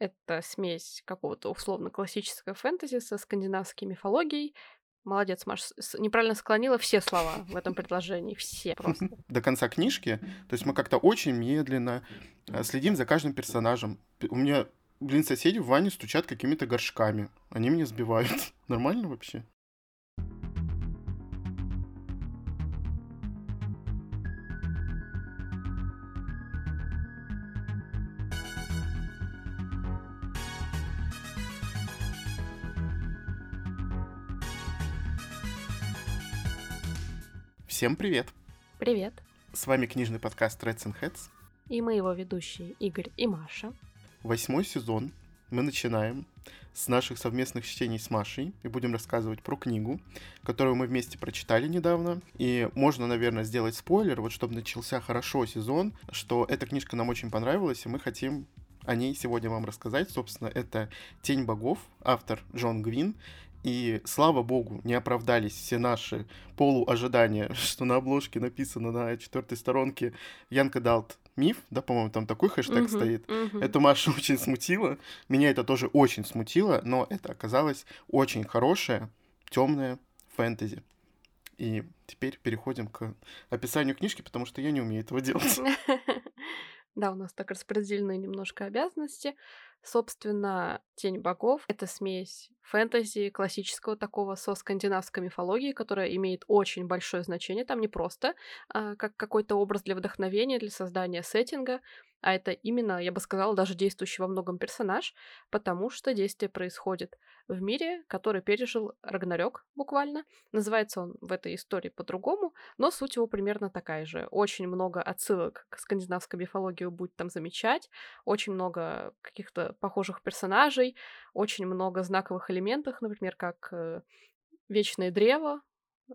Это смесь какого-то условно-классического фэнтези со скандинавской мифологией. Молодец, Маш, неправильно склонила все слова в этом предложении, все просто. До конца книжки, то есть мы как-то очень медленно э, следим за каждым персонажем. У меня, блин, соседи в ванне стучат какими-то горшками. Они меня сбивают. Нормально вообще? Всем привет! Привет! С вами книжный подкаст Reds and Heads. И мы его ведущие Игорь и Маша. Восьмой сезон. Мы начинаем с наших совместных чтений с Машей и будем рассказывать про книгу, которую мы вместе прочитали недавно. И можно, наверное, сделать спойлер, вот чтобы начался хорошо сезон, что эта книжка нам очень понравилась, и мы хотим о ней сегодня вам рассказать. Собственно, это «Тень богов», автор Джон Гвин. И слава богу, не оправдались все наши полуожидания, что на обложке написано на четвертой сторонке Янка Далт миф, да, по-моему, там такой хэштег uh-huh, стоит. Uh-huh. Это Маша очень смутило. Меня это тоже очень смутило, но это оказалось очень хорошее, темное фэнтези. И теперь переходим к описанию книжки, потому что я не умею этого делать. Да, у нас так распределены немножко обязанности. Собственно, «Тень богов» — это смесь фэнтези классического такого со скандинавской мифологией, которая имеет очень большое значение. Там не просто а, как какой-то образ для вдохновения, для создания сеттинга, а это именно, я бы сказала, даже действующий во многом персонаж, потому что действие происходит в мире, который пережил Рагнарёк буквально. Называется он в этой истории по-другому, но суть его примерно такая же. Очень много отсылок к скандинавской мифологии вы будете там замечать, очень много каких-то похожих персонажей, очень много знаковых элементов, например, как э, Вечное древо,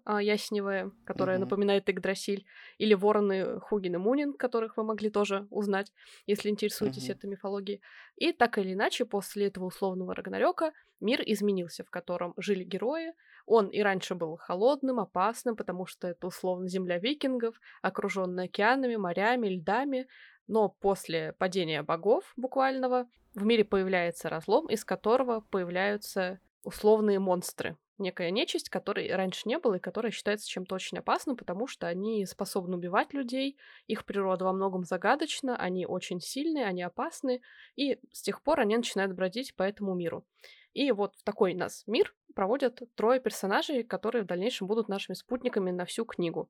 ясневая, которая mm-hmm. напоминает Игдрасиль, или вороны Хугин и Мунин, которых вы могли тоже узнать, если интересуетесь mm-hmm. этой мифологией. И так или иначе, после этого условного Рагнарёка мир изменился, в котором жили герои. Он и раньше был холодным, опасным, потому что это условно земля викингов, окруженная океанами, морями, льдами. Но после падения богов буквального в мире появляется разлом, из которого появляются условные монстры, некая нечисть, которой раньше не было и которая считается чем-то очень опасным, потому что они способны убивать людей, их природа во многом загадочна, они очень сильные, они опасны, и с тех пор они начинают бродить по этому миру. И вот в такой нас мир проводят трое персонажей, которые в дальнейшем будут нашими спутниками на всю книгу.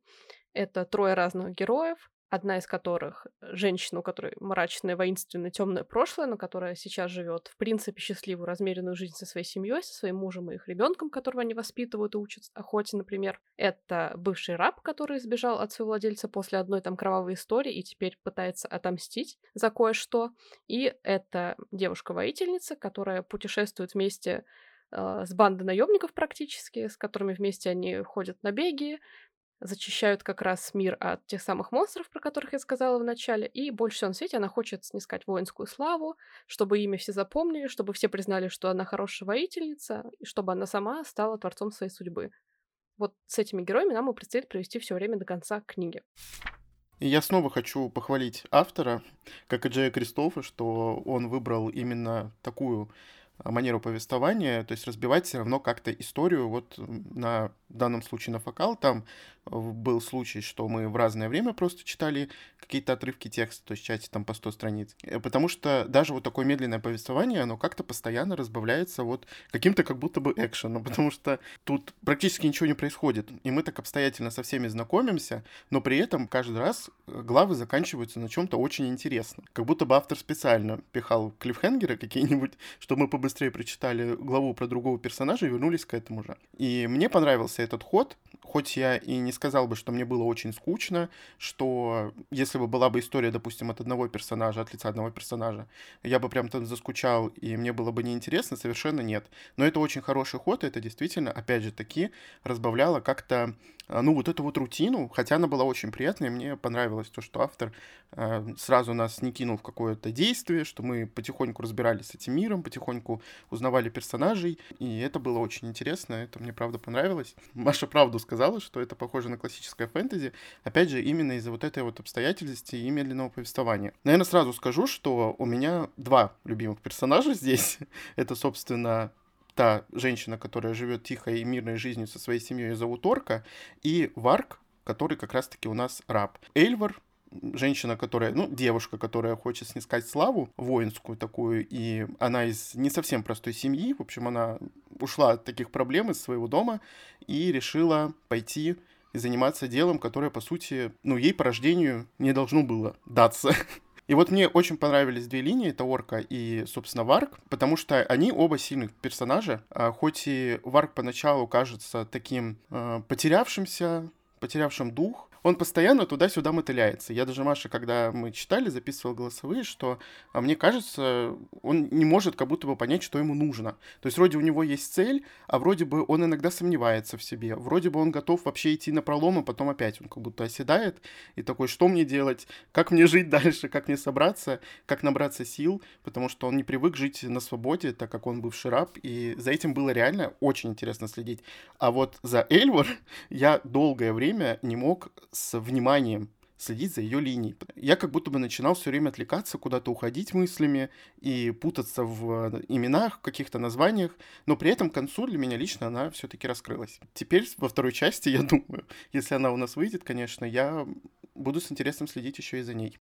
Это трое разных героев, одна из которых женщина, у которой мрачное, воинственное, темное прошлое, но которая сейчас живет, в принципе, счастливую, размеренную жизнь со своей семьей, со своим мужем и их ребенком, которого они воспитывают и учат охоте, например. Это бывший раб, который сбежал от своего владельца после одной там кровавой истории и теперь пытается отомстить за кое-что. И это девушка-воительница, которая путешествует вместе э, с бандой наемников практически, с которыми вместе они ходят на беги, зачищают как раз мир от тех самых монстров, про которых я сказала в начале, и больше всего на свете она хочет снискать воинскую славу, чтобы имя все запомнили, чтобы все признали, что она хорошая воительница, и чтобы она сама стала творцом своей судьбы. Вот с этими героями нам и предстоит провести все время до конца книги. И я снова хочу похвалить автора, как и Джея Кристофа, что он выбрал именно такую манеру повествования, то есть разбивать все равно как-то историю вот на в данном случае на фокал. Там был случай, что мы в разное время просто читали какие-то отрывки текста, то есть чате там по 100 страниц. Э, потому что даже вот такое медленное повествование, оно как-то постоянно разбавляется вот каким-то как будто бы экшеном, потому что тут практически ничего не происходит. И мы так обстоятельно со всеми знакомимся, но при этом каждый раз э, главы заканчиваются на чем-то очень интересном. Как будто бы автор специально пихал клиффхенгеры какие-нибудь, чтобы мы побыстрее прочитали главу про другого персонажа и вернулись к этому же. И мне понравился этот ход, хоть я и не сказал бы, что мне было очень скучно, что если бы была бы история, допустим, от одного персонажа, от лица одного персонажа, я бы прям там заскучал, и мне было бы неинтересно, совершенно нет. Но это очень хороший ход, и это действительно, опять же таки, разбавляло как-то ну, вот эту вот рутину, хотя она была очень приятная, мне понравилось то, что автор э, сразу нас не кинул в какое-то действие, что мы потихоньку разбирались с этим миром, потихоньку узнавали персонажей, и это было очень интересно, это мне правда понравилось. Маша правду сказала, что это похоже на классическое фэнтези, опять же, именно из-за вот этой вот обстоятельности и медленного повествования. Наверное, сразу скажу, что у меня два любимых персонажа здесь. это, собственно, та женщина, которая живет тихой и мирной жизнью со своей семьей, зовут Орка, и Варк, который как раз-таки у нас раб. Эльвар, женщина, которая, ну, девушка, которая хочет снискать славу воинскую такую, и она из не совсем простой семьи, в общем, она ушла от таких проблем из своего дома и решила пойти и заниматься делом, которое, по сути, ну, ей по рождению не должно было даться. И вот мне очень понравились две линии, это Орка и, собственно, Варк, потому что они оба сильных персонажа, а хоть и Варк поначалу кажется таким э, потерявшимся, потерявшим дух, он постоянно туда-сюда мотыляется. Я даже Маша, когда мы читали, записывал голосовые, что а мне кажется, он не может как будто бы понять, что ему нужно. То есть вроде у него есть цель, а вроде бы он иногда сомневается в себе. Вроде бы он готов вообще идти на пролом, а потом опять он как будто оседает и такой, что мне делать, как мне жить дальше, как мне собраться, как набраться сил, потому что он не привык жить на свободе, так как он бывший раб, и за этим было реально очень интересно следить. А вот за Эльвар я долгое время не мог с вниманием следить за ее линией. Я как будто бы начинал все время отвлекаться, куда-то уходить мыслями и путаться в именах, каких-то названиях, но при этом к концу для меня лично она все-таки раскрылась. Теперь во второй части, я думаю, если она у нас выйдет, конечно, я буду с интересом следить еще и за ней.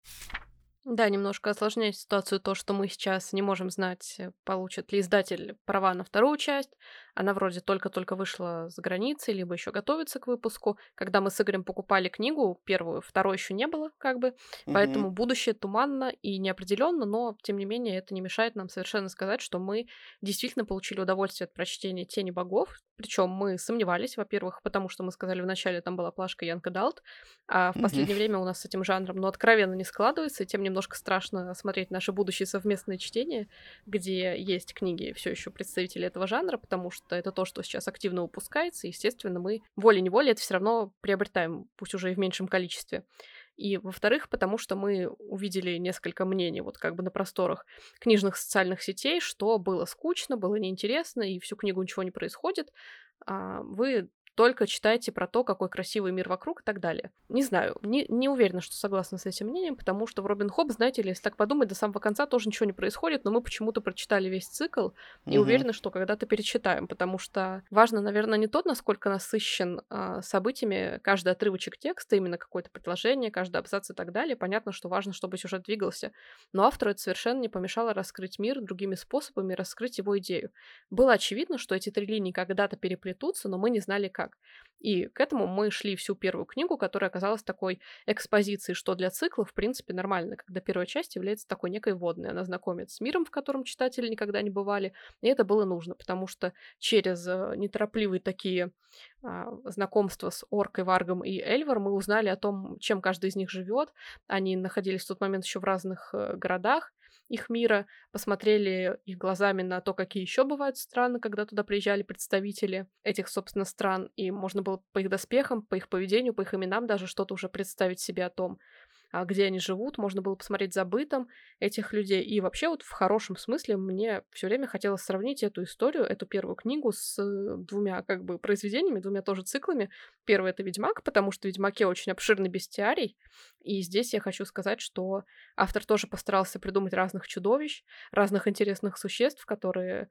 Да, немножко осложняет ситуацию то, что мы сейчас не можем знать, э, получит ли издатель права на вторую часть. Она вроде только-только вышла за границей, либо еще готовится к выпуску. Когда мы с Игорем покупали книгу, первую, второй еще не было, как бы. Угу. Поэтому будущее туманно и неопределенно, но тем не менее это не мешает нам совершенно сказать, что мы действительно получили удовольствие от прочтения Тени богов. Причем мы сомневались, во-первых, потому что мы сказали вначале, там была плашка Янка Далт, а в последнее время у нас с этим жанром, ну, откровенно не складывается, и тем немножко страшно смотреть наши будущие совместные чтения, где есть книги все еще представители этого жанра, потому что это то, что сейчас активно выпускается, и, естественно, мы волей-неволей это все равно приобретаем, пусть уже и в меньшем количестве. И, во-вторых, потому что мы увидели несколько мнений вот как бы на просторах книжных социальных сетей, что было скучно, было неинтересно, и всю книгу ничего не происходит. А вы только читайте про то, какой красивый мир вокруг и так далее. Не знаю, не, не уверена, что согласна с этим мнением, потому что в Робин Хоп, знаете ли, если так подумать, до самого конца тоже ничего не происходит, но мы почему-то прочитали весь цикл и угу. уверены, что когда-то перечитаем, потому что важно, наверное, не тот, насколько насыщен а, событиями каждый отрывочек текста, именно какое-то предложение, каждый абзац и так далее. Понятно, что важно, чтобы сюжет двигался, но автору это совершенно не помешало раскрыть мир другими способами, раскрыть его идею. Было очевидно, что эти три линии когда-то переплетутся, но мы не знали как так. И к этому мы шли всю первую книгу, которая оказалась такой экспозицией, что для цикла, в принципе, нормально, когда первая часть является такой некой водной. Она знакомит с миром, в котором читатели никогда не бывали, и это было нужно, потому что через э, неторопливые такие а, знакомства с Оркой, Варгом и Эльвар мы узнали о том, чем каждый из них живет. Они находились в тот момент еще в разных э, городах, их мира, посмотрели их глазами на то, какие еще бывают страны, когда туда приезжали представители этих, собственно, стран, и можно было по их доспехам, по их поведению, по их именам даже что-то уже представить себе о том, где они живут, можно было посмотреть за бытом этих людей. И вообще вот в хорошем смысле мне все время хотелось сравнить эту историю, эту первую книгу с э, двумя как бы произведениями, двумя тоже циклами. Первый — это «Ведьмак», потому что в «Ведьмаке» очень обширный бестиарий, и здесь я хочу сказать, что автор тоже постарался придумать разных чудовищ, разных интересных существ, которые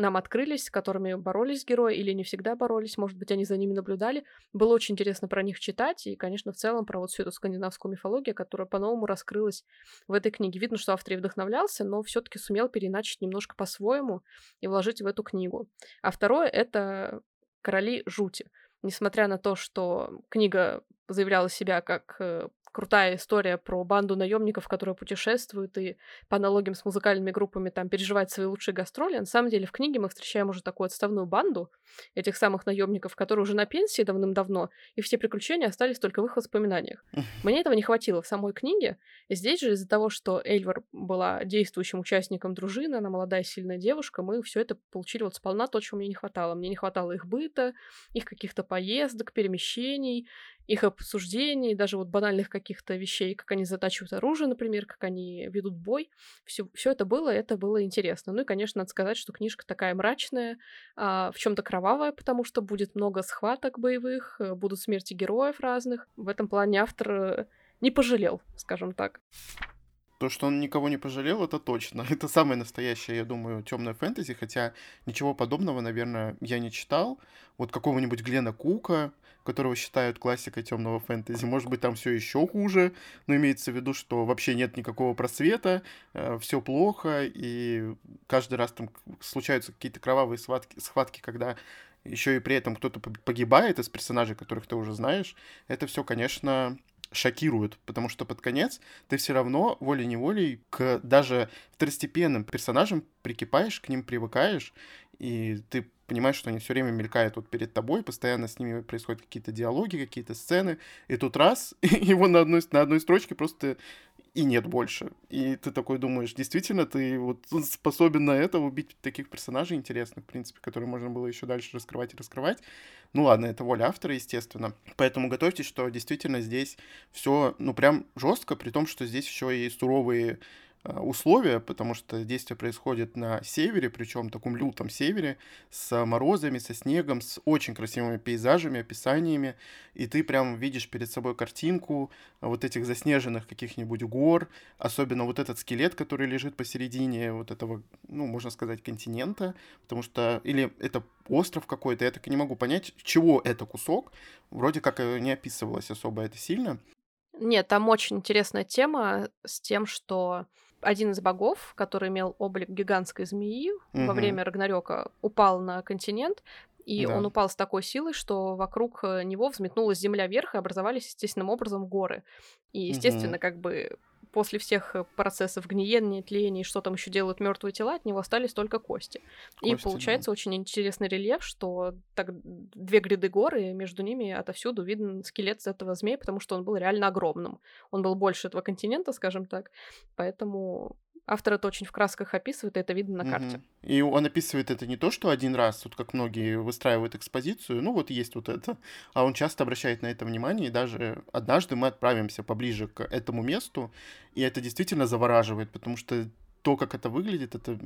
нам открылись, с которыми боролись герои или не всегда боролись, может быть, они за ними наблюдали. Было очень интересно про них читать, и, конечно, в целом про вот всю эту скандинавскую мифологию, которая по-новому раскрылась в этой книге. Видно, что автор вдохновлялся, но все таки сумел переначить немножко по-своему и вложить в эту книгу. А второе — это «Короли жути». Несмотря на то, что книга заявляла себя как э, крутая история про банду наемников, которые путешествуют и по аналогиям с музыкальными группами там переживают свои лучшие гастроли. На самом деле в книге мы встречаем уже такую отставную банду этих самых наемников, которые уже на пенсии давным-давно, и все приключения остались только в их воспоминаниях. Мне этого не хватило в самой книге. Здесь же из-за того, что Эльвар была действующим участником дружины, она молодая сильная девушка, мы все это получили вот сполна то, чего мне не хватало. Мне не хватало их быта, их каких-то поездок, перемещений, их обсуждений, даже вот банальных каких-то вещей, как они затачивают оружие, например, как они ведут бой. Все, все это было, это было интересно. Ну и, конечно, надо сказать, что книжка такая мрачная, а, в чем-то кровавая, потому что будет много схваток боевых, э, будут смерти героев разных. В этом плане автор э, не пожалел, скажем так. То, что он никого не пожалел, это точно. Это самое настоящее, я думаю, темное фэнтези, хотя ничего подобного, наверное, я не читал. Вот какого-нибудь Глена Кука, которого считают классикой темного фэнтези, может быть, там все еще хуже, но имеется в виду, что вообще нет никакого просвета, э, все плохо, и каждый раз там случаются какие-то кровавые схватки, схватки когда еще и при этом кто-то погибает из персонажей, которых ты уже знаешь. Это все, конечно, шокирует, потому что под конец ты все равно волей-неволей к даже второстепенным персонажам прикипаешь, к ним привыкаешь, и ты понимаешь, что они все время мелькают вот перед тобой, постоянно с ними происходят какие-то диалоги, какие-то сцены, и тут раз, его на одной, на одной строчке просто и нет больше. И ты такой думаешь, действительно, ты вот способен на это убить таких персонажей интересных, в принципе, которые можно было еще дальше раскрывать и раскрывать. Ну ладно, это воля автора, естественно. Поэтому готовьтесь, что действительно здесь все, ну, прям жестко, при том, что здесь еще и суровые условия, потому что действие происходит на севере, причем таком лютом севере, с морозами, со снегом, с очень красивыми пейзажами, описаниями, и ты прям видишь перед собой картинку вот этих заснеженных каких-нибудь гор, особенно вот этот скелет, который лежит посередине вот этого, ну, можно сказать, континента, потому что, или это остров какой-то, я так и не могу понять, чего это кусок, вроде как не описывалось особо это сильно. Нет, там очень интересная тема с тем, что один из богов, который имел облик гигантской змеи угу. во время Рагнарёка, упал на континент, и да. он упал с такой силой, что вокруг э, него взметнулась земля вверх, и образовались естественным образом горы. И, естественно, угу. как бы после всех э, процессов гниения, тления и что там еще делают мертвые тела, от него остались только кости. кости и получается да. очень интересный рельеф, что так две гряды горы, и между ними отовсюду виден скелет этого змея, потому что он был реально огромным. Он был больше этого континента, скажем так. Поэтому Автор это очень в красках описывает, и это видно на карте. Угу. И он описывает это не то, что один раз, вот как многие выстраивают экспозицию, ну вот есть вот это, а он часто обращает на это внимание, и даже однажды мы отправимся поближе к этому месту, и это действительно завораживает, потому что то, как это выглядит, это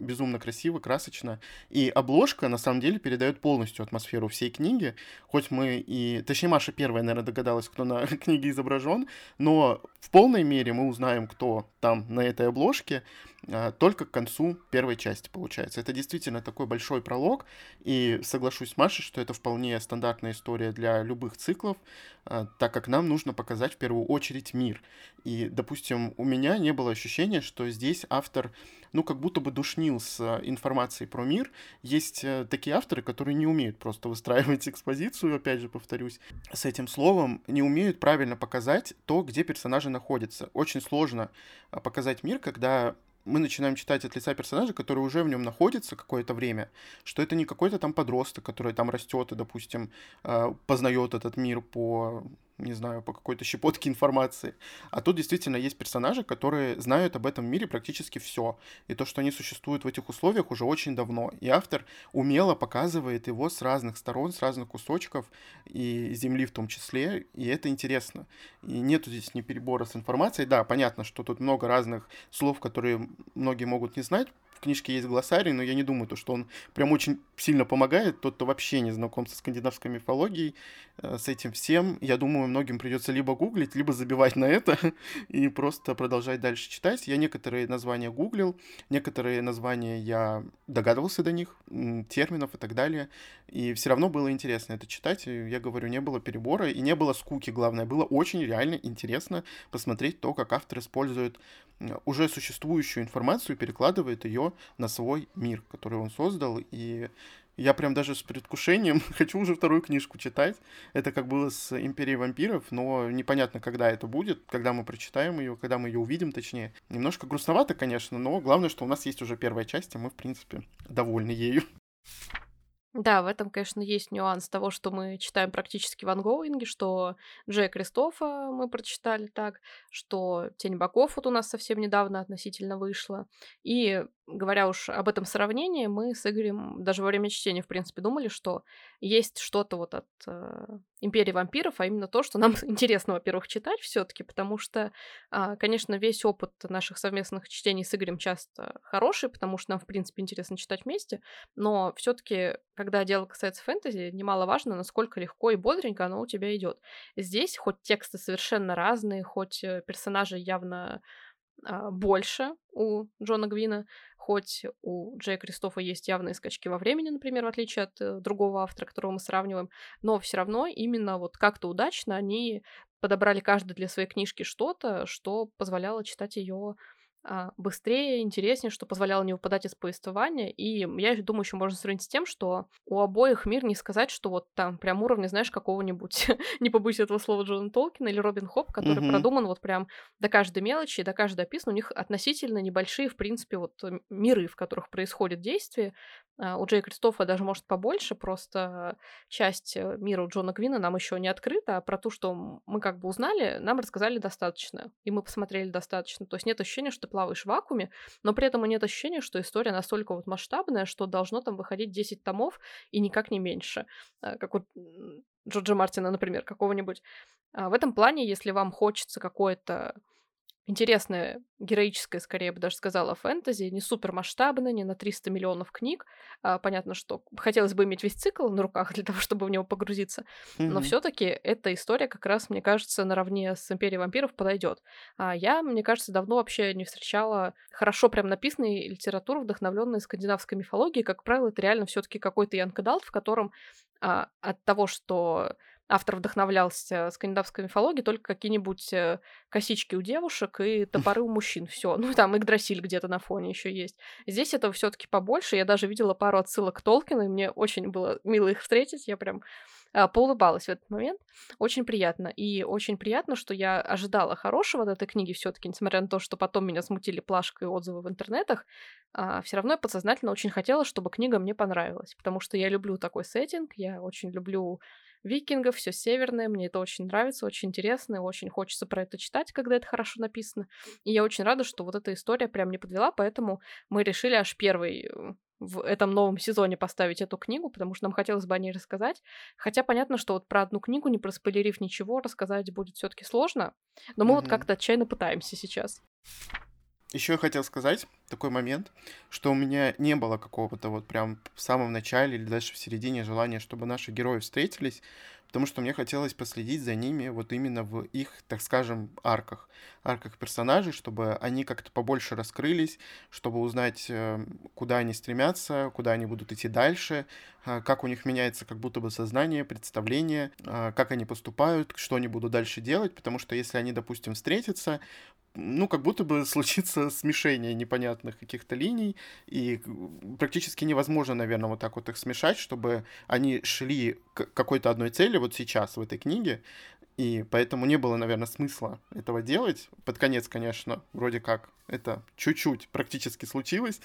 безумно красиво, красочно. И обложка, на самом деле, передает полностью атмосферу всей книги. Хоть мы и... Точнее, Маша первая, наверное, догадалась, кто на книге изображен, но в полной мере мы узнаем, кто там на этой обложке. А, только к концу первой части, получается. Это действительно такой большой пролог, и соглашусь с Машей, что это вполне стандартная история для любых циклов, а, так как нам нужно показать в первую очередь мир. И, допустим, у меня не было ощущения, что здесь автор, ну, как будто бы душнил с информацией про мир. Есть э, такие авторы, которые не умеют просто выстраивать экспозицию, опять же, повторюсь, с этим словом, не умеют правильно показать то, где персонажи находятся. Очень сложно а, показать мир, когда мы начинаем читать от лица персонажа, который уже в нем находится какое-то время, что это не какой-то там подросток, который там растет и, допустим, а, познает этот мир по не знаю, по какой-то щепотке информации. А тут действительно есть персонажи, которые знают об этом мире практически все. И то, что они существуют в этих условиях уже очень давно. И автор умело показывает его с разных сторон, с разных кусочков, и Земли в том числе, и это интересно. И нету здесь ни перебора с информацией. Да, понятно, что тут много разных слов, которые многие могут не знать, книжке есть глоссарий, но я не думаю, то, что он прям очень сильно помогает. Тот, кто вообще не знаком со скандинавской мифологией, э, с этим всем, я думаю, многим придется либо гуглить, либо забивать на это и просто продолжать дальше читать. Я некоторые названия гуглил, некоторые названия я догадывался до них, терминов и так далее. И все равно было интересно это читать. Я говорю, не было перебора и не было скуки, главное. Было очень реально интересно посмотреть то, как автор использует уже существующую информацию перекладывает ее на свой мир, который он создал. И Я прям даже с предвкушением хочу уже вторую книжку читать. Это как было с Империей вампиров, но непонятно, когда это будет, когда мы прочитаем ее, когда мы ее увидим, точнее. Немножко грустновато, конечно, но главное, что у нас есть уже первая часть, и мы, в принципе, довольны ею. Да, в этом, конечно, есть нюанс того, что мы читаем практически в ангоинге, что Джея Кристофа мы прочитали так, что Тень богов вот у нас совсем недавно относительно вышла. И говоря уж об этом сравнении, мы с Игорем даже во время чтения, в принципе, думали, что есть что-то вот от э, Империи вампиров, а именно то, что нам интересно, во-первых, читать все-таки, потому что, э, конечно, весь опыт наших совместных чтений с Игорем часто хороший, потому что нам, в принципе, интересно читать вместе, но все-таки, когда дело касается фэнтези, немаловажно, насколько легко и бодренько оно у тебя идет. Здесь хоть тексты совершенно разные, хоть э, персонажи явно больше у Джона Гвина, хоть у Джея Кристофа есть явные скачки во времени, например, в отличие от э, другого автора, которого мы сравниваем, но все равно именно вот как-то удачно они подобрали каждый для своей книжки что-то, что позволяло читать ее а, быстрее, интереснее, что позволяло не выпадать из повествования. И я думаю, еще можно сравнить с тем, что у обоих мир не сказать, что вот там прям уровня, знаешь, какого-нибудь, не побоюсь этого слова, Джона Толкина или Робин Хоп, который mm-hmm. продуман вот прям до каждой мелочи, до каждой описан. У них относительно небольшие, в принципе, вот миры, в которых происходит действие. А, у Джея Кристофа даже, может, побольше, просто часть э, мира у Джона Квина нам еще не открыта, а про то, что мы как бы узнали, нам рассказали достаточно, и мы посмотрели достаточно. То есть нет ощущения, что ты плаваешь в вакууме, но при этом нет ощущения, что история настолько вот масштабная, что должно там выходить 10 томов и никак не меньше. А, как вот Джорджа Мартина, например, какого-нибудь. А, в этом плане, если вам хочется какое-то интересное, героическое, скорее бы даже сказала, фэнтези, не супер масштабное, не на 300 миллионов книг. А, понятно, что хотелось бы иметь весь цикл на руках для того, чтобы в него погрузиться, mm-hmm. но все-таки эта история как раз, мне кажется, наравне с Империей вампиров подойдет. А я, мне кажется, давно вообще не встречала хорошо прям написанной литературы, вдохновленной скандинавской мифологией. Как правило, это реально все-таки какой-то янкадалт, в котором а, от того, что автор вдохновлялся скандинавской мифологией, только какие-нибудь э, косички у девушек и топоры у мужчин. Все. Ну, там Игдрасиль где-то на фоне еще есть. Здесь этого все-таки побольше. Я даже видела пару отсылок к Толкину, и мне очень было мило их встретить. Я прям поулыбалась в этот момент. Очень приятно. И очень приятно, что я ожидала хорошего от этой книги все-таки, несмотря на то, что потом меня смутили плашкой отзывы в интернетах, а, все равно я подсознательно очень хотела, чтобы книга мне понравилась, потому что я люблю такой сеттинг, я очень люблю викингов, все северное, мне это очень нравится, очень интересно, и очень хочется про это читать, когда это хорошо написано. И я очень рада, что вот эта история прям не подвела, поэтому мы решили аж первый э, в этом новом сезоне поставить эту книгу, потому что нам хотелось бы о ней рассказать. Хотя понятно, что вот про одну книгу, не проспойлерив ничего, рассказать будет все таки сложно, но мы mm-hmm. вот как-то отчаянно пытаемся сейчас. Еще я хотел сказать такой момент, что у меня не было какого-то вот прям в самом начале или даже в середине желания, чтобы наши герои встретились, потому что мне хотелось последить за ними вот именно в их, так скажем, арках, арках персонажей, чтобы они как-то побольше раскрылись, чтобы узнать, э, куда они стремятся, куда они будут идти дальше, э, как у них меняется как будто бы сознание, представление, э, как они поступают, что они будут дальше делать, потому что если они, допустим, встретятся, ну, как будто бы случится смешение непонятных каких-то линий, и практически невозможно, наверное, вот так вот их смешать, чтобы они шли к какой-то одной цели вот сейчас в этой книге, и поэтому не было, наверное, смысла этого делать. Под конец, конечно, вроде как это чуть-чуть практически случилось,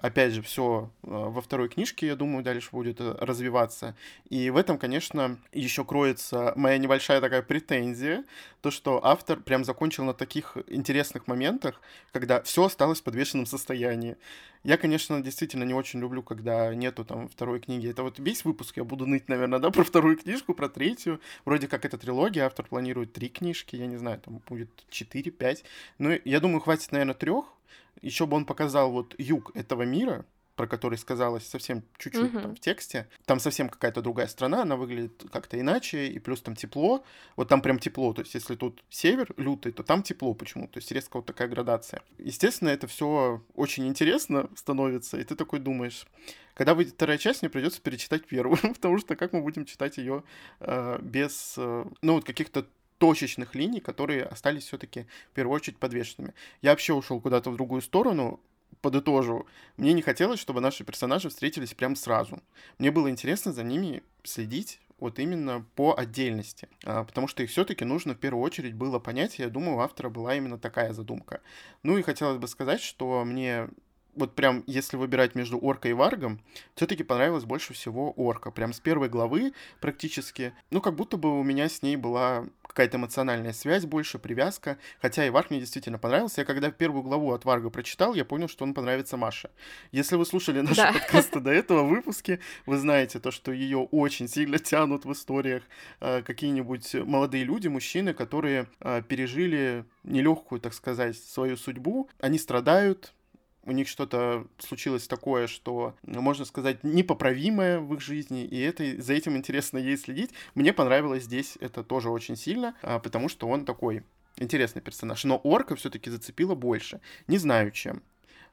опять же, все э, во второй книжке, я думаю, дальше будет э, развиваться. И в этом, конечно, еще кроется моя небольшая такая претензия, то, что автор прям закончил на таких интересных моментах, когда все осталось в подвешенном состоянии. Я, конечно, действительно не очень люблю, когда нету там второй книги. Это вот весь выпуск я буду ныть, наверное, да, про вторую книжку, про третью. Вроде как это трилогия, автор планирует три книжки, я не знаю, там будет четыре, пять. Но я думаю, хватит, наверное, трех, еще бы он показал вот юг этого мира, про который сказалось совсем чуть-чуть uh-huh. там в тексте. Там совсем какая-то другая страна, она выглядит как-то иначе, и плюс там тепло. Вот там прям тепло, то есть если тут север лютый, то там тепло почему-то, то есть резко вот такая градация. Естественно, это все очень интересно становится, и ты такой думаешь, когда выйдет вторая часть, мне придется перечитать первую, потому что как мы будем читать ее э, без, э, ну, вот каких-то точечных линий, которые остались все-таки в первую очередь подвешенными. Я вообще ушел куда-то в другую сторону, подытожу, мне не хотелось, чтобы наши персонажи встретились прям сразу. Мне было интересно за ними следить вот именно по отдельности, а, потому что их все-таки нужно в первую очередь было понять, я думаю, у автора была именно такая задумка. Ну и хотелось бы сказать, что мне вот прям, если выбирать между оркой и варгом, все-таки понравилось больше всего орка. Прям с первой главы практически. Ну, как будто бы у меня с ней была какая-то эмоциональная связь больше, привязка. Хотя и варг мне действительно понравился. Я когда первую главу от варга прочитал, я понял, что он понравится Маше. Если вы слушали наши да. подкасты до этого выпуски, вы знаете то, что ее очень сильно тянут в историях э, какие-нибудь молодые люди, мужчины, которые э, пережили нелегкую, так сказать, свою судьбу. Они страдают, у них что-то случилось такое, что, можно сказать, непоправимое в их жизни, и это, за этим интересно ей следить. Мне понравилось здесь это тоже очень сильно, а, потому что он такой интересный персонаж. Но орка все-таки зацепила больше. Не знаю чем.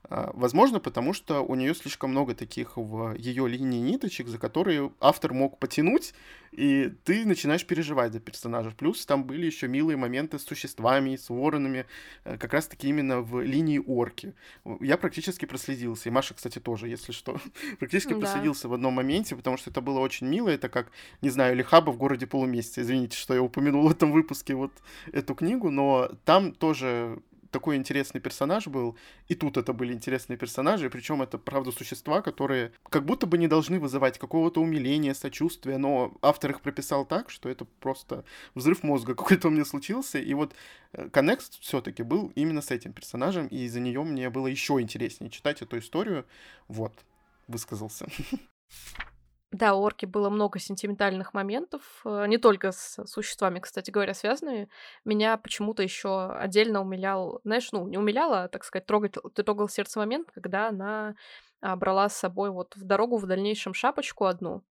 А, возможно, потому что у нее слишком много таких в ее линии ниточек, за которые автор мог потянуть, и ты начинаешь переживать за персонажа. Плюс там были еще милые моменты с существами, с воронами, э, как раз-таки именно в линии орки. Я практически проследился, и Маша, кстати, тоже, если что, практически да. проследился в одном моменте, потому что это было очень мило, это как, не знаю, Лихаба в городе полумесяца. Извините, что я упомянул в этом выпуске вот эту книгу, но там тоже такой интересный персонаж был, и тут это были интересные персонажи, причем это, правда, существа, которые как будто бы не должны вызывать какого-то умиления, сочувствия, но автор их прописал так, что это просто взрыв мозга какой-то у меня случился, и вот Коннекст все-таки был именно с этим персонажем, и из-за нее мне было еще интереснее читать эту историю. Вот, высказался. Да, у орки было много сентиментальных моментов, э, не только с существами, кстати говоря, связанными. Меня почему-то еще отдельно умилял, знаешь, ну, не умиляла, так сказать, трогать, трогал сердце момент, когда она а, брала с собой вот в дорогу в дальнейшем шапочку одну,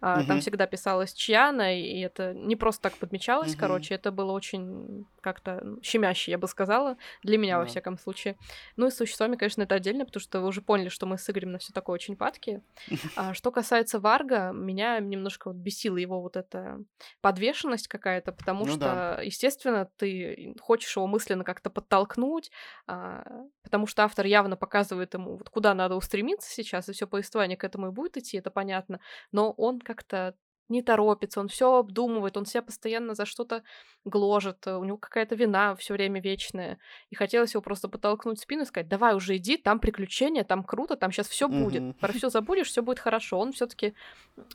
а, Там всегда писалось Чьяна, и это не просто так подмечалось, угу. короче, это было очень как-то щемяще, я бы сказала, для меня, да. во всяком случае. Ну и с существами, конечно, это отдельно, потому что вы уже поняли, что мы с Игорем на все такое очень падки. А, что касается Варга, меня немножко вот бесила его вот эта подвешенность какая-то, потому ну, что, да. естественно, ты хочешь его мысленно как-то подтолкнуть, а, потому что автор явно показывает ему, вот куда надо устремиться сейчас, и все повествование к этому и будет идти, это понятно, но он как-то не торопится, он все обдумывает, он себя постоянно за что-то гложет, у него какая-то вина все время вечная. И хотелось его просто подтолкнуть в спину и сказать: давай уже иди, там приключения, там круто, там сейчас все будет. Про все забудешь, все будет хорошо. Он все-таки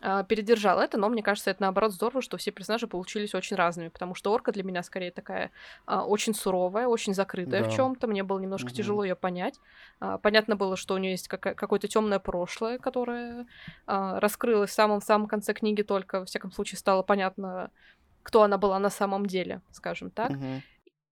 а, передержал это, но мне кажется, это наоборот здорово, что все персонажи получились очень разными, потому что орка для меня скорее такая а, очень суровая, очень закрытая да. в чем-то. Мне было немножко угу. тяжело ее понять. А, понятно было, что у нее есть какое-то темное прошлое, которое а, раскрылось в самом-самом конце книги только только, во всяком случае, стало понятно, кто она была на самом деле, скажем так.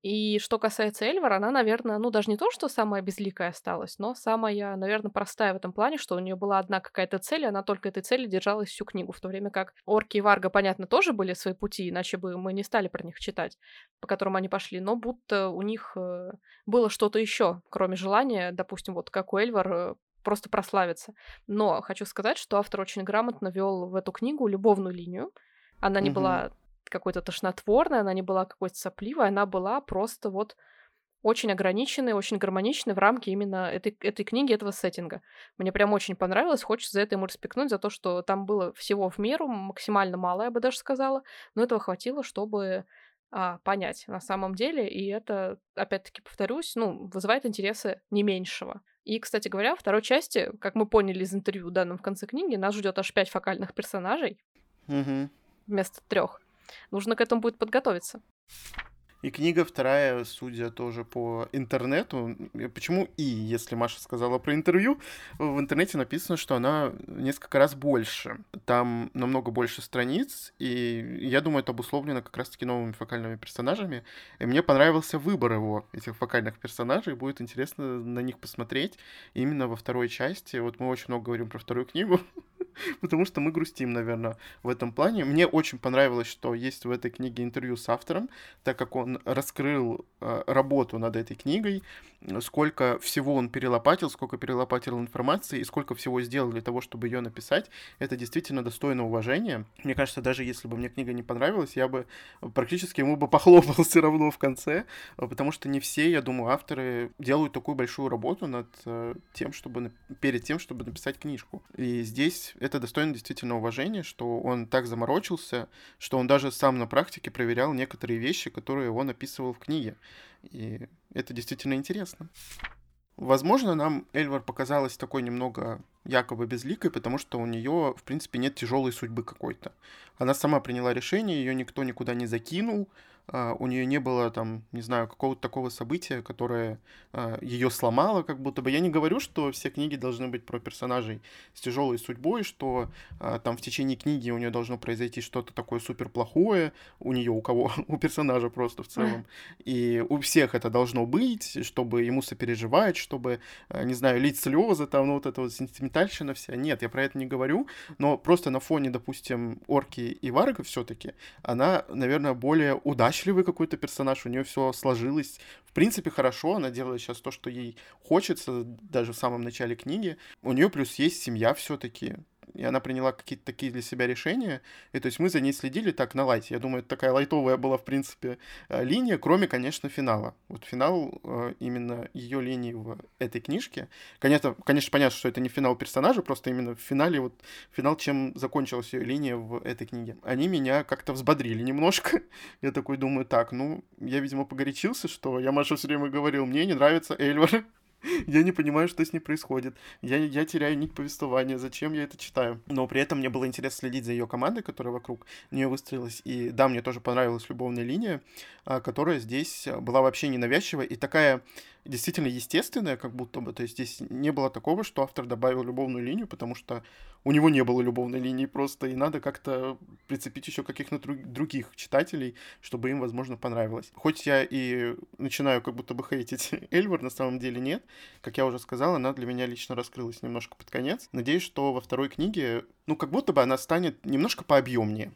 И что касается Эльвар, она, наверное, ну даже не то, что самая безликая осталась, но самая, наверное, простая в этом плане, что у нее была одна какая-то цель, и она только этой цели держалась всю книгу, в то время как Орки и Варга, понятно, тоже были свои пути, иначе бы мы не стали про них читать, по которым они пошли, но будто у них э, было что-то еще, кроме желания, допустим, вот как у Эльвар, просто прославиться. Но хочу сказать, что автор очень грамотно вел в эту книгу любовную линию. Она не угу. была какой-то тошнотворной, она не была какой-то сопливой, она была просто вот очень ограниченной, очень гармоничной в рамке именно этой, этой книги, этого сеттинга. Мне прям очень понравилось, хочется за это ему респектнуть, за то, что там было всего в меру, максимально мало, я бы даже сказала, но этого хватило, чтобы а, понять на самом деле, и это, опять-таки, повторюсь, ну, вызывает интересы не меньшего. И, кстати говоря, во второй части, как мы поняли из интервью данным в конце книги, нас ждет аж пять фокальных персонажей угу. вместо трех. Нужно к этому будет подготовиться. И книга вторая, судя тоже по интернету. Почему и, если Маша сказала про интервью, в интернете написано, что она несколько раз больше. Там намного больше страниц, и я думаю, это обусловлено как раз-таки новыми фокальными персонажами. И мне понравился выбор его, этих фокальных персонажей. Будет интересно на них посмотреть именно во второй части. Вот мы очень много говорим про вторую книгу. потому что мы грустим, наверное, в этом плане. Мне очень понравилось, что есть в этой книге интервью с автором, так как он раскрыл э, работу над этой книгой, сколько всего он перелопатил, сколько перелопатил информации и сколько всего сделал для того, чтобы ее написать. Это действительно достойно уважения. Мне кажется, даже если бы мне книга не понравилась, я бы практически ему бы похлопал все равно в конце, потому что не все, я думаю, авторы делают такую большую работу над э, тем, чтобы перед тем, чтобы написать книжку. И здесь это достойно действительно уважения, что он так заморочился, что он даже сам на практике проверял некоторые вещи, которые он описывал в книге. И это действительно интересно. Возможно, нам Эльвар показалась такой немного якобы безликой, потому что у нее, в принципе, нет тяжелой судьбы какой-то. Она сама приняла решение, ее никто никуда не закинул, а, у нее не было там, не знаю, какого-то такого события, которое а, ее сломало, как будто бы. Я не говорю, что все книги должны быть про персонажей с тяжелой судьбой, что а, там в течение книги у нее должно произойти что-то такое супер плохое, у нее, у кого, у персонажа просто в целом. И у всех это должно быть, чтобы ему сопереживать, чтобы, не знаю, лить слезы, там, ну вот это вот сентиментальщина вся. Нет, я про это не говорю, но просто на фоне, допустим, орки и варга все-таки, она, наверное, более удачливый какой-то персонаж, у нее все сложилось. В принципе, хорошо, она делает сейчас то, что ей хочется, даже в самом начале книги. У нее плюс есть семья все-таки и она приняла какие-то такие для себя решения, и то есть мы за ней следили так на лайте. Я думаю, это такая лайтовая была, в принципе, э, линия, кроме, конечно, финала. Вот финал э, именно ее линии в этой книжке. Конечно, конечно, понятно, что это не финал персонажа, просто именно в финале, вот финал, чем закончилась ее линия в этой книге. Они меня как-то взбодрили немножко. Я такой думаю, так, ну, я, видимо, погорячился, что я Маша все время говорил, мне не нравится Эльвар. Я не понимаю, что с ней происходит. Я, я теряю нить повествования, зачем я это читаю. Но при этом мне было интересно следить за ее командой, которая вокруг нее выстроилась. И да, мне тоже понравилась любовная линия, а, которая здесь была вообще ненавязчивая и такая действительно естественная, как будто бы. То есть здесь не было такого, что автор добавил любовную линию, потому что у него не было любовной линии просто, и надо как-то прицепить еще каких-то других читателей, чтобы им, возможно, понравилось. Хоть я и начинаю как будто бы хейтить Эльвар, на самом деле нет. Как я уже сказал, она для меня лично раскрылась немножко под конец. Надеюсь, что во второй книге, ну, как будто бы она станет немножко пообъемнее.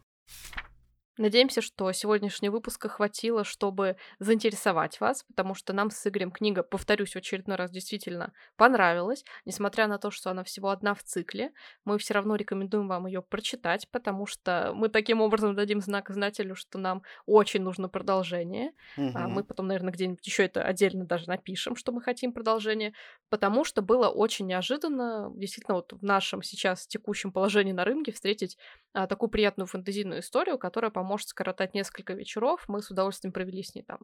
Надеемся, что сегодняшнего выпуска хватило, чтобы заинтересовать вас, потому что нам с Игорем книга, повторюсь, в очередной раз действительно понравилась. Несмотря на то, что она всего одна в цикле, мы все равно рекомендуем вам ее прочитать, потому что мы таким образом дадим знак издателю, что нам очень нужно продолжение. Угу. А мы потом, наверное, где-нибудь еще это отдельно даже напишем, что мы хотим продолжение, потому что было очень неожиданно, действительно, вот в нашем сейчас текущем положении на рынке встретить а, такую приятную фэнтезийную историю, которая, по может скоротать несколько вечеров. Мы с удовольствием провели с ней там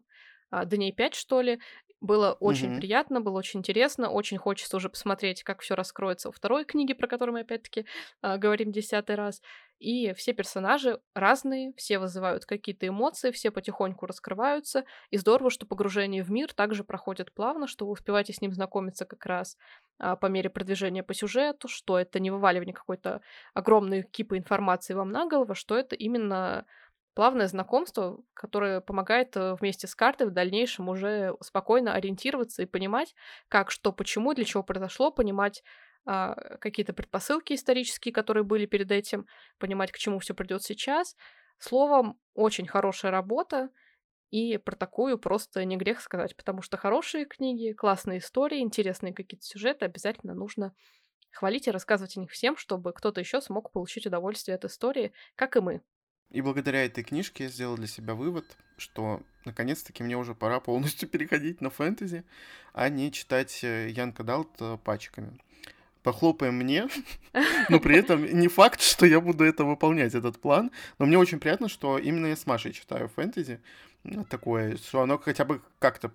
дней пять, что ли. Было очень mm-hmm. приятно, было очень интересно. Очень хочется уже посмотреть, как все раскроется во второй книге, про которую мы опять-таки э, говорим десятый раз. И все персонажи разные, все вызывают какие-то эмоции, все потихоньку раскрываются. И здорово, что погружение в мир также проходит плавно, что вы успеваете с ним знакомиться как раз а, по мере продвижения по сюжету, что это не вываливание какой-то огромной кипы информации вам на голову, что это именно плавное знакомство, которое помогает э, вместе с картой в дальнейшем уже спокойно ориентироваться и понимать, как, что, почему, для чего произошло, понимать а, какие-то предпосылки исторические, которые были перед этим, понимать, к чему все придет сейчас. Словом, очень хорошая работа, и про такую просто не грех сказать, потому что хорошие книги, классные истории, интересные какие-то сюжеты обязательно нужно хвалить и рассказывать о них всем, чтобы кто-то еще смог получить удовольствие от истории, как и мы. И благодаря этой книжке я сделал для себя вывод, что наконец-таки мне уже пора полностью переходить на фэнтези, а не читать э, Янка Далт э, пачками. Похлопаем мне, но при этом не факт, что я буду это выполнять, этот план. Но мне очень приятно, что именно я с Машей читаю фэнтези такое, что оно хотя бы как-то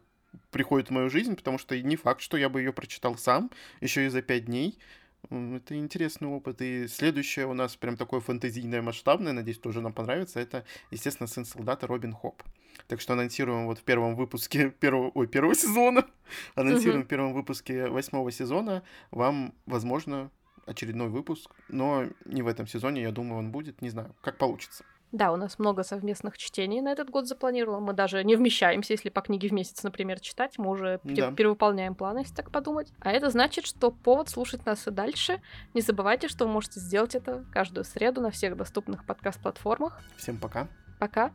приходит в мою жизнь, потому что не факт, что я бы ее прочитал сам еще и за пять дней. Это интересный опыт. И следующее у нас прям такое фэнтезийное, масштабное, надеюсь, тоже нам понравится, это, естественно, сын солдата Робин Хоп. Так что анонсируем вот в первом выпуске первого, ой, первого сезона, анонсируем в первом выпуске восьмого сезона. Вам, возможно, очередной выпуск, но не в этом сезоне, я думаю, он будет, не знаю, как получится. Да, у нас много совместных чтений на этот год запланировано. Мы даже не вмещаемся, если по книге в месяц, например, читать. Мы уже да. перевыполняем планы, если так подумать. А это значит, что повод слушать нас и дальше. Не забывайте, что вы можете сделать это каждую среду на всех доступных подкаст-платформах. Всем пока. Пока.